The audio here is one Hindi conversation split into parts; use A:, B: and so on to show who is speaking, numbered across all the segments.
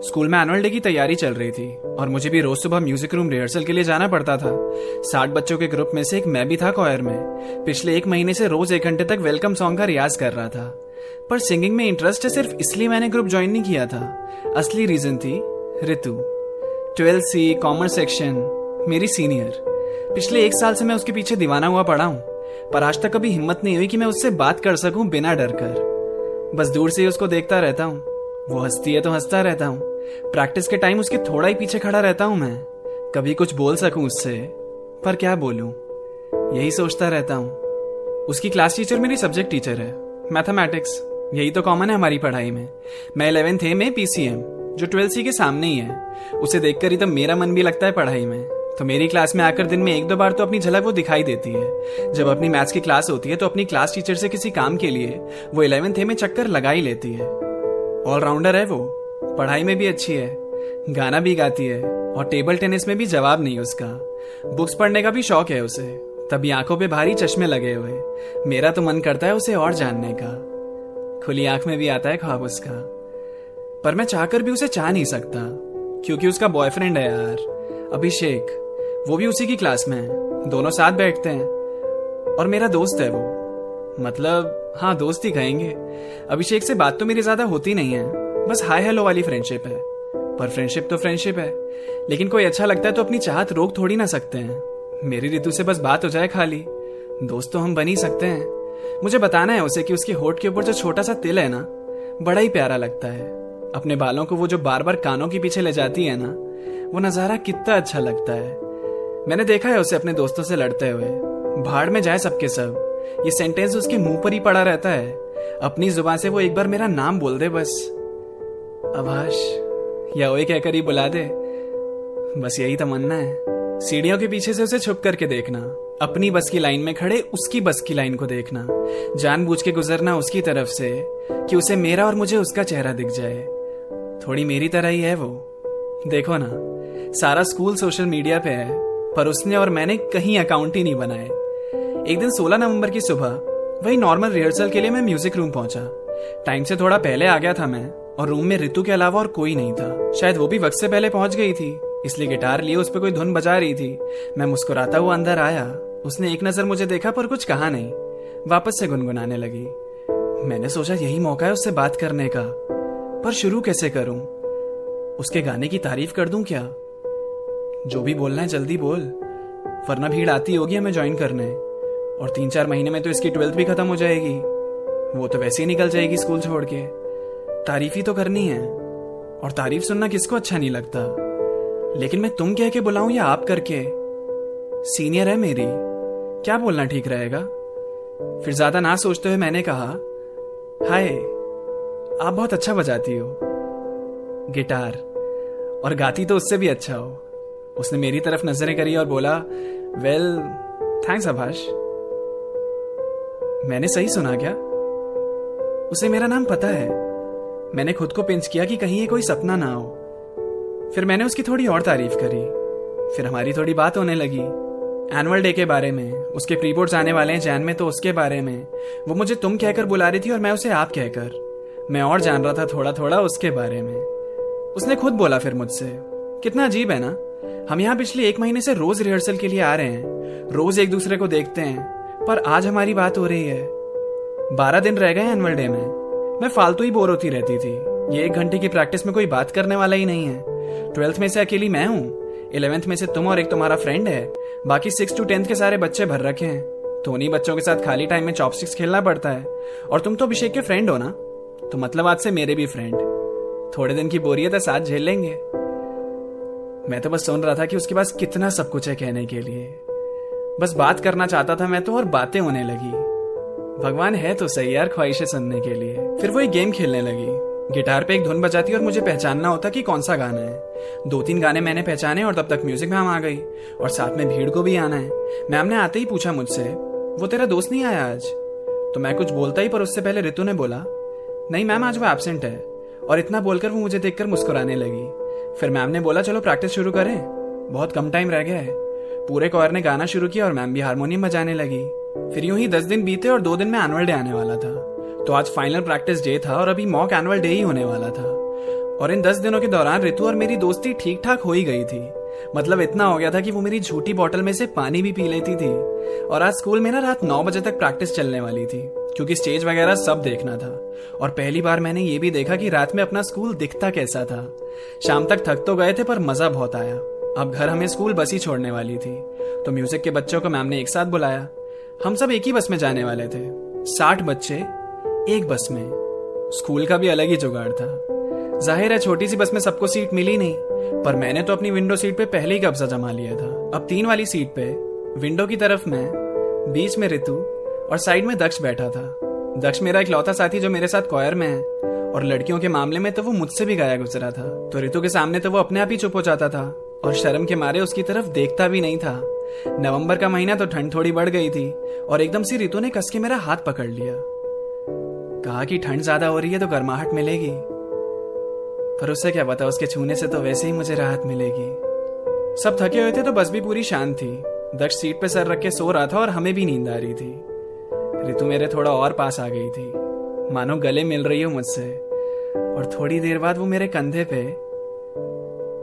A: स्कूल में एनुअल डे की तैयारी चल रही थी और मुझे भी रोज सुबह म्यूज़िक रूम रिहर्सल के लिए जाना पड़ता था। साठ बच्चों के ग्रुप में से एक मैं भी था कॉयर में। पिछले एक महीने से रोज एक घंटे तक वेलकम सॉन्ग का रियाज कर रहा था। पर सिंगिंग में इंटरेस्ट है सिर्फ़ इसलिए मैंने ग्रुप ज्वाइन नहीं किया था। असली रीजन थी Ritu twelfth C commerce section मेरी सीनियर पिछले एक साल से मैं उसके पीछे दीवाना हुआ पड़ा हूँ, पर आज तक कभी हिम्मत नहीं हुई कि मैं उससे बात कर सकूँ बिना डर कर। बस दूर से ही उसको देखता रहता हूँ। वो हंसती है तो हंसता रहता हूँ। प्रैक्टिस के टाइम उसके थोड़ा ही पीछे खड़ा रहता हूँ मैं। कभी कुछ बोल सकूँ उससे, पर क्या बोलूँ? यही सोचता रहता हूँ। उसकी क्लास टीचर मेरी सब्जेक्ट टीचर है। मैथमेटिक्स यही तो कॉमन है हमारी पढ़ाई में। मैं इलेवेंथ ए में पीसीएम जो ट्वेल्थ सी के सामने ही है। उसे देखकर ही तो मेरा मन भी लगता है पढ़ाई में। तो मेरी क्लास में आकर दिन में एक दो बार तो अपनी झलक वो दिखाई देती है। जब अपनी मैथ्स की क्लास होती है तो अपनी क्लास टीचर से किसी काम के लिए वो इलेवेंथ ए में चक्कर लगा ही लेती है। ऑलराउंडर है वो। पढ़ाई में भी अच्छी है, गाना भी गाती है, और टेबल टेनिस में भी जवाब नहीं उसका। बुक्स पढ़ने का भी शौक है उसे। तभी आँखों पे भारी चश्मे लगे हुए। मेरा तो मन करता है उसे और जानने का। खुली आँख में भी आता है ख्वाब उसका। पर मैं चाहकर भी उसे चाह नहीं सकता, क्योंकि उसका बॉयफ्रेंड है यार। अभिषेक, वो भी उसी की क्लास में है। दोनों साथ बैठते हैं। और मेरा दोस्त है वो। मतलब हाँ दोस्त ही कहेंगे। अभिषेक से बात तो मेरी ज़्यादा होती नहीं है। बस हाय हेलो वाली फ्रेंडशिप है। पर फ्रेंडशिप तो फ्रेंडशिप है। लेकिन कोई अच्छा लगता है तो अपनी चाहत रोक थोड़ी ना सकते हैं। मेरी ऋतु से बस बात हो जाए खाली। दोस्त तो हम बन ही सकते हैं। मुझे बताना है उसे कि उसके होठ के ऊपर जो छोटा सा तिल है ना, बड़ा ही प्यारा लगता है। अपने बालों को वो जो बार बार कानों के पीछे ले जाती है ना, वो नज़ारा कितना अच्छा लगता है। मैंने देखा है उसे अपने दोस्तों से लड़ते हुए। भाड़ में जाए सबके सब। ये सेंटेंस उसके मुँह पर ही पड़ा रहता है। अपनी ज़ुबान से वो एक बार मेरा नाम बोल दे बस। आभाष या वो कहकर ही बुला दे। बस यही तमन्ना है। सीढ़ियों के पीछे से उसे छुप करके देखना। अपनी बस की लाइन में खड़े उसकी बस की लाइन को देखना। जानबूझ के गुजरना उसकी तरफ़ से, कि उसे मेरा और मुझे उसका चेहरा दिख जाए। थोड़ी मेरी तरह ही है वो। देखो ना, सारा स्कूल सोशल मीडिया पे है, पर उसने और मैंने कहीं अकाउंट ही नहीं बनाए। एक दिन 16 नवंबर की सुबह, वही नॉर्मल रिहर्सल के लिए मैं म्यूज़िक रूम पहुँचा। टाइम से थोड़ा पहले आ गया था मैं, और रूम में ऋतु के अलावा और कोई नहीं था। शायद वो भी वक्त से पहले पहुँच गई थी, इसलिए गिटार लिए उस पर कोई धुन बजा रही थी। मैं मुस्कुराता हुआ अंदर आया, उसने एक नज़र मुझे देखा, पर कुछ कहा नहीं। वापस से गुनगुनाने लगी। मैंने सोचा यही मौका है उससे बात करने का, पर शुरू कैसे करूँ? उसके गाने की तारीफ़ कर दूँ क्या? जो भी बोलना है जल्दी बोल, वरना भीड़ आती होगी हमें ज्वाइन करने। और तीन चार महीने में तो इसकी ट्वेल्थ भी खत्म हो जाएगी। वो तो वैसे ही निकल जाएगी स्कूल छोड़ के। तारीफ़ ही तो करनी है। और तारीफ़ सुनना किसको अच्छा नहीं लगता? लेकिन मैं तुम कह के बुलाऊं या आप करके? सीनियर है मेरी। क्या बोलना ठीक रहेगा? फिर ज़्यादा ना सोचते हुए मैंने कहा, हाय, आप बहुत अच्छा बजाती हो। गिटार। और गाती तो उससे भी अच्छा हो। उसने मेरी तरफ़ नज़रें करी और बोला, वेल, थैंक्स आभाष मैंने सही सुना क्या? उसे मेरा नाम पता है। मैंने खुद को पिंच किया कि कहीं ये कोई सपना ना हो। फिर मैंने उसकी थोड़ी और तारीफ़ करी। फिर हमारी थोड़ी बात होने लगी। एनुअल डे के बारे में, उसके प्री बोर्ड्स आने वाले हैं जैन में तो उसके बारे में। वो मुझे तुम कहकर बुला रही थी और मैं उसे आप कहकर। मैं और जान रहा था थोड़ा थोड़ा उसके बारे में। उसने खुद बोला फिर मुझसे, कितना अजीब है ना? हम यहाँ पिछले एक महीने से रोज रिहर्सल के लिए आ रहे हैं। रोज एक दूसरे को देखते हैं। पर आज हमारी बात हो रही है। बारह दिन रह गए एनुअल डे में। मैं फालतू ही बोर होती रहती थी। ये एक घंटे की प्रैक्टिस में कोई बात करने वाला ही नहीं है। ट्वेल्थ में से अकेली मैं हूँ। इलेवेंथ में से तुम और एक तुम्हारा फ्रेंड है। बाकी सिक्स टू टेंथ के सारे बच्चे भर रखे हैं। तो उन्हीं बच्चों के साथ खाली टाइम में चॉपस्टिक्स खेलना पड़ता है। और तुम तो अभिषेक के फ्रेंड हो ना? तो मतलब आज से मेरे भी फ्रेंड थोड़े दिन की बोरियत है, साथ झेल लेंगे। मैं तो बस सुन रहा था कि उसके पास कितना सब कुछ है कहने के लिए। बस बात करना चाहता था मैं तो और बातें होने लगी। भगवान है तो सही यार ख्वाहिशें सुनने के लिए। फिर वो एक गेम खेलने लगी। गिटार पे एक धुन बजाती और मुझे पहचानना होता कि कौन सा गाना है। दो तीन गाने मैंने पहचाने और तब तक म्यूज़िक मैम आ गई। और साथ में भीड़ को भी आना है। मैम ने आते ही पूछा मुझसे, वो तेरा दोस्त नहीं आया आज? तो मैं कुछ बोलता ही पर उससे पहले रितु ने बोला, नहीं मैम, आज वो एबसेंट है। और इतना बोलकर वो मुझे देखकर मुस्कुराने लगी। फिर मैम ने बोला, चलो प्रैक्टिस शुरू करें। बहुत कम टाइम रह गया है। पूरे कॉर ने गाना शुरू किया और मैम भी हारमोनियम बजाने लगी। फिर यूँ ही दस दिन बीते और दो दिन में एनुअल डे आने वाला था। तो आज फाइनल प्रैक्टिस डे था और अभी मॉक एनुअल डे ही होने वाला था। और इन दस दिनों के दौरान ऋतु और मेरी दोस्ती ठीक ठाक हो ही गई थी। मतलब इतना हो गया था कि वो मेरी झूठी बॉटल में से पानी भी पी लेती थी। और आज स्कूल में ना रात नौ बजे तक प्रैक्टिस चलने वाली थी, क्योंकि स्टेज वगैरह सब देखना था। और पहली बार मैंने ये भी देखा कि रात में अपना स्कूल दिखता कैसा था। शाम तक थक तो गए थे पर मज़ा बहुत आया। अब घर हमें स्कूल बस ही छोड़ने वाली थी। तो म्यूज़िक के बच्चों को मैम ने एक साथ बुलाया। हम सब एक ही बस में जाने वाले थे। साठ बच्चे एक बस में। स्कूल का भी अलग ही जुगाड़ था। ज़ाहिर है छोटी सी बस में सबको सीट मिली नहीं, पर मैंने तो अपनी विंडो सीट पे पहले ही कब्जा जमा लिया था। अब तीन वाली सीट पे विंडो की तरफ़ मैं, बीच में ऋतु और साइड में दक्ष बैठा था। दक्ष मेरा एक लौता साथी जो मेरे साथ कॉयर में है, और लड़कियों के मामले में तो वो मुझसे भी गाया गुजरा था। तो ऋतु के सामने तो वो अपने आप ही चुप हो जाता था। और शर्म के मारे उसकी तरफ़ देखता भी नहीं था। नवंबर का महीना तो ठंड थोड़ी बढ़ गई थी, और एकदम से ऋतु ने कस के मेरा हाथ पकड़ लिया। कहा कि ठंड ज़्यादा हो रही है तो गर्माहट मिलेगी। पर उससे क्या पता, उसके छूने से तो वैसे ही मुझे राहत मिलेगी। सब थके हुए थे तो बस भी पूरी शांत थी। दक्ष सीट पे सर रख के सो रहा था और हमें भी नींद आ रही थी। रितु मेरे थोड़ा और पास आ गई थी। मानो गले मिल रही हो मुझसे। और थोड़ी देर बाद वो मेरे कंधे पे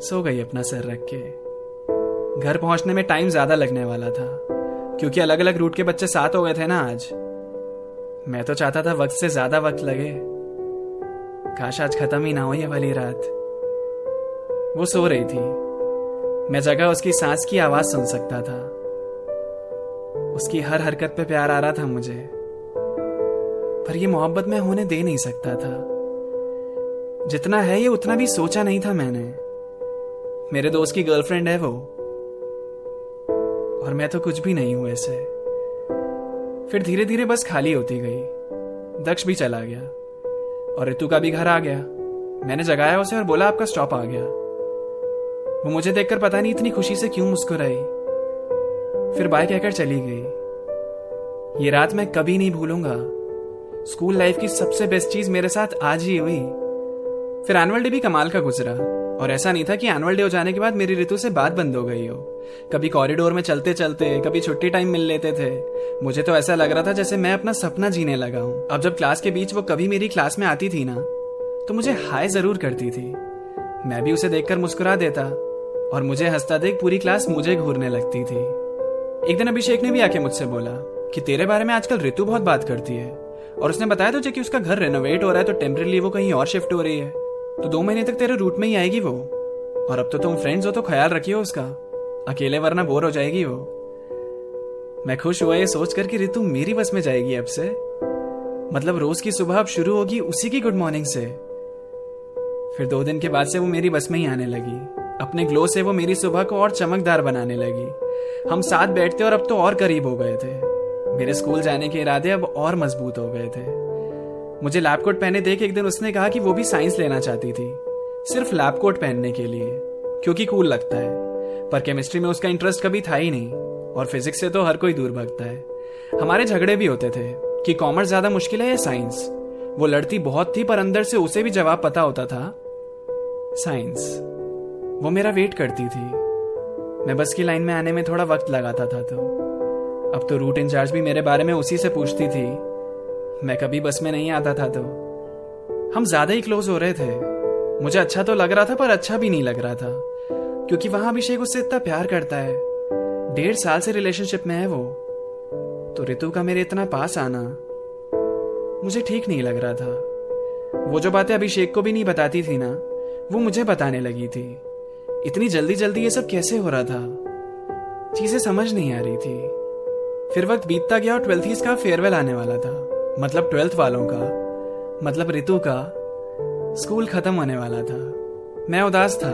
A: सो गई अपना सर रख के। घर पहुँचने में टाइम ज़्यादा लगने वाला था, क्योंकि अलग अलग रूट के बच्चे साथ हो गए थे ना आज। मैं तो चाहता था वक्त से ज़्यादा वक्त लगे। काश आज खत्म ही ना हो ये वाली रात। वो सो रही थी। मैं जगह उसकी सांस की आवाज़ सुन सकता था। उसकी हर हरकत पे प्यार आ रहा था मुझे। पर ये मोहब्बत में होने दे नहीं सकता था। जितना है ये उतना भी सोचा नहीं था मैंने। मेरे दोस्त की गर्लफ्रेंड है वो। और मैं तो कुछ भी नहीं हूँ ऐसे। फिर धीरे धीरे बस खाली होती गई। दक्ष भी चला गया। और ऋतु का भी घर आ गया। मैंने जगाया उसे और बोला, आपका स्टॉप आ गया। वो मुझे देखकर पता नहीं इतनी खुशी से क्यों मुस्कुराई। फिर बाय कहकर चली गई। ये रात मैं कभी नहीं भूलूँगा। स्कूल लाइफ की सबसे बेस्ट चीज़ मेरे साथ आज ही हुई। फिर एनुअल डे भी कमाल का गुजरा। और ऐसा नहीं था कि एनुअल डे हो जाने के बाद मेरी ऋतु से बात बंद हो गई हो। कभी कॉरिडोर में चलते चलते, कभी छुट्टी टाइम मिल लेते थे। मुझे तो ऐसा लग रहा था जैसे मैं अपना सपना जीने लगा हूँ। अब जब क्लास के बीच वो कभी मेरी क्लास में आती थी ना तो मुझे हाय ज़रूर करती थी। मैं भी उसे देखकर मुस्कुरा देता और मुझे हंसता देख पूरी क्लास मुझे घूरने लगती थी। एक दिन अभिषेक ने भी आके मुझसे बोला कि तेरे बारे में आजकल ऋतु बहुत बात करती है। और उसने बताया तुझे कि उसका घर रेनोवेट हो रहा है तो टेम्परेली वो कहीं और शिफ्ट हो रही है। तो दो महीने तक तेरे रूट में ही आएगी वो। और अब तो तुम फ्रेंड्स हो तो ख्याल रखियो उसका। अकेले वरना बोर हो जाएगी वो। मैं खुश हुआ ये सोचकर कि रितु मेरी बस में जाएगी अब से। मतलब रोज की सुबह अब शुरू होगी उसी की गुड मॉर्निंग से। फिर दो दिन के बाद से वो मेरी बस में ही आने लगी। अपने ग्लो से वो मेरी सुबह को और चमकदार बनाने लगी। हम साथ बैठते और अब तो और करीब हो गए थे। मेरे स्कूल जाने के इरादे अब और मज़बूत हो गए थे। मुझे लैब कोट पहने देख एक दिन उसने कहा कि वो भी साइंस लेना चाहती थी। सिर्फ़ लैब कोट पहनने के लिए, क्योंकि कूल लगता है। पर केमिस्ट्री में उसका इंटरेस्ट कभी था ही नहीं, और फिजिक्स से तो हर कोई दूर भगता है। हमारे झगड़े भी होते थे कि कॉमर्स ज़्यादा मुश्किल है या साइंस वो लड़ती बहुत थी, पर अंदर से उसे भी जवाब पता होता था साइंस वो मेरा वेट करती थी। मैं बस की लाइन में आने में थोड़ा वक्त लगाता था तो। अब तो रूट इंचार्ज भी मेरे बारे में उसी से पूछती थी मैं कभी बस में नहीं आता था तो। हम ज़्यादा ही क्लोज हो रहे थे। मुझे अच्छा तो लग रहा था, पर अच्छा भी नहीं लग रहा था। क्योंकि वहाँ अभिषेक उससे इतना प्यार करता है। डेढ़ साल से रिलेशनशिप में है वो। तो ऋतु का मेरे इतना पास आना, मुझे ठीक नहीं लग रहा था। वो जो बातें अभिषेक को भी नहीं बताती थी ना, वो मुझे बताने लगी थी। इतनी जल्दी जल्दी ये सब कैसे हो रहा था? चीज़ें समझ नहीं आ रही थी। फिर वक्त बीतता गया और ट्वेल्थ का फेयरवेल आने वाला था। मतलब ट्वेल्थ वालों का मतलब ऋतु का, स्कूल खत्म होने वाला था। मैं उदास था,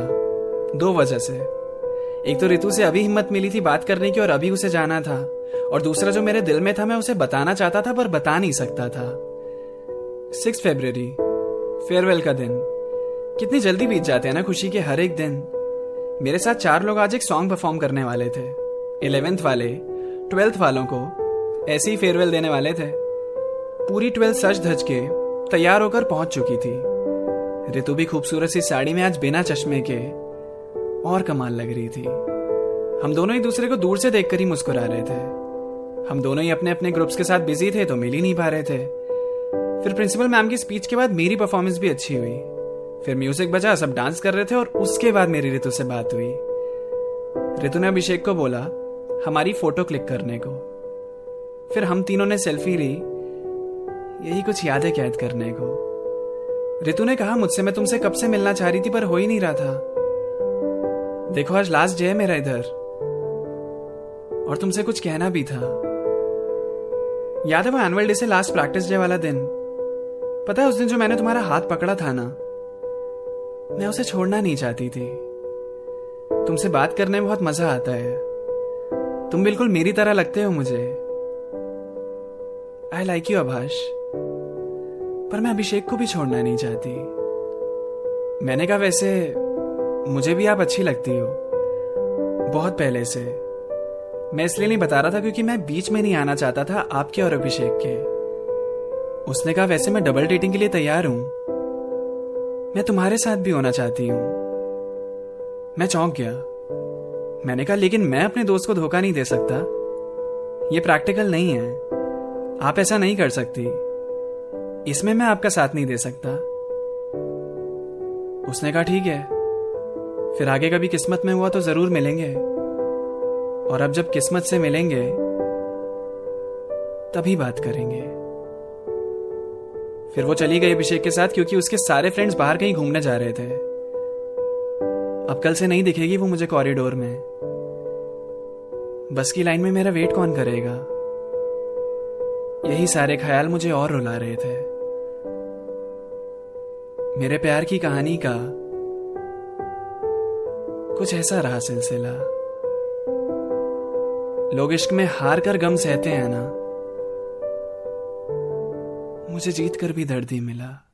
A: दो वजह से। एक तो ऋतु से अभी हिम्मत मिली थी बात करने की और अभी उसे जाना था, और दूसरा जो मेरे दिल में था, मैं उसे बताना चाहता था पर बता नहीं सकता था। सिक्स फेब्रवरी फेयरवेल का दिन। कितनी जल्दी बीत जाते हैं ना खुशी के हर एक दिन। मेरे साथ चार लोग आज एक सॉन्ग परफॉर्म करने वाले थे। इलेवेंथ वाले, ट्वेल्थ वालों को ऐसे ही फेयरवेल देने वाले थे। पूरी ट्वेल्थ सच धज के तैयार होकर पहुँच चुकी थी। ऋतु भी खूबसूरत सी साड़ी में आज बिना चश्मे के और कमाल लग रही थी। हम दोनों एक दूसरे को दूर से देखकर ही मुस्कुरा रहे थे। हम दोनों ही अपने अपने ग्रुप्स के साथ बिज़ी थे तो मिल ही नहीं पा रहे थे। फिर प्रिंसिपल मैम की स्पीच के बाद मेरी परफॉर्मेंस भी अच्छी हुई। फिर म्यूज़िक बजा, सब डांस कर रहे थे और उसके बाद मेरी ऋतु से बात हुई। ऋतु ने अभिषेक को बोला, हमारी फ़ोटो क्लिक करने को। फिर हम तीनों ने सेल्फी ली यही कुछ यादें कैद करने को। रितु ने कहा, मुझसे मैं तुमसे कब से मिलना चाह रही थी, पर हो ही नहीं रहा था। देखो, आज लास्ट डे है मेरा इधर। और तुमसे कुछ कहना भी था। याद है, वो एनुअल डे से लास्ट प्रैक्टिस डे वाला दिन? पता है, उस दिन जो मैंने तुम्हारा हाथ पकड़ा था ना, मैं उसे छोड़ना नहीं चाहती थी। तुमसे बात करने में बहुत मज़ा आता है। तुम बिल्कुल मेरी तरह लगते हो मुझे। आई लाइक यू आभाष पर मैं अभिषेक को भी छोड़ना नहीं चाहती। मैंने कहा, वैसे मुझे भी आप अच्छी लगती हो। बहुत पहले से। मैं इसलिए नहीं बता रहा था क्योंकि मैं बीच में नहीं आना चाहता था आपके और अभिषेक के। उसने कहा, वैसे मैं डबल डेटिंग के लिए तैयार हूँ। मैं तुम्हारे साथ भी होना चाहती हूँ। मैं चौंक गया। मैंने कहा, लेकिन मैं अपने दोस्त को धोखा नहीं दे सकता। ये प्रैक्टिकल नहीं है। आप ऐसा नहीं कर सकती। इसमें मैं आपका साथ नहीं दे सकता। उसने कहा, ठीक है। फिर आगे कभी किस्मत में हुआ तो ज़रूर मिलेंगे। और अब जब किस्मत से मिलेंगे, तभी बात करेंगे। फिर वो चली गई अभिषेक के साथ क्योंकि उसके सारे फ्रेंड्स बाहर कहीं घूमने जा रहे थे। अब कल से नहीं दिखेगी वो मुझे कॉरिडोर में। बस की लाइन में मेरा वेट कौन करेगा? यही सारे ख्याल मुझे और रुला रहे थे। मेरे प्यार की कहानी का कुछ ऐसा रहा सिलसिला। लोग इश्क में हार कर गम सहते हैं ना। मुझे जीत कर भी दर्द ही मिला।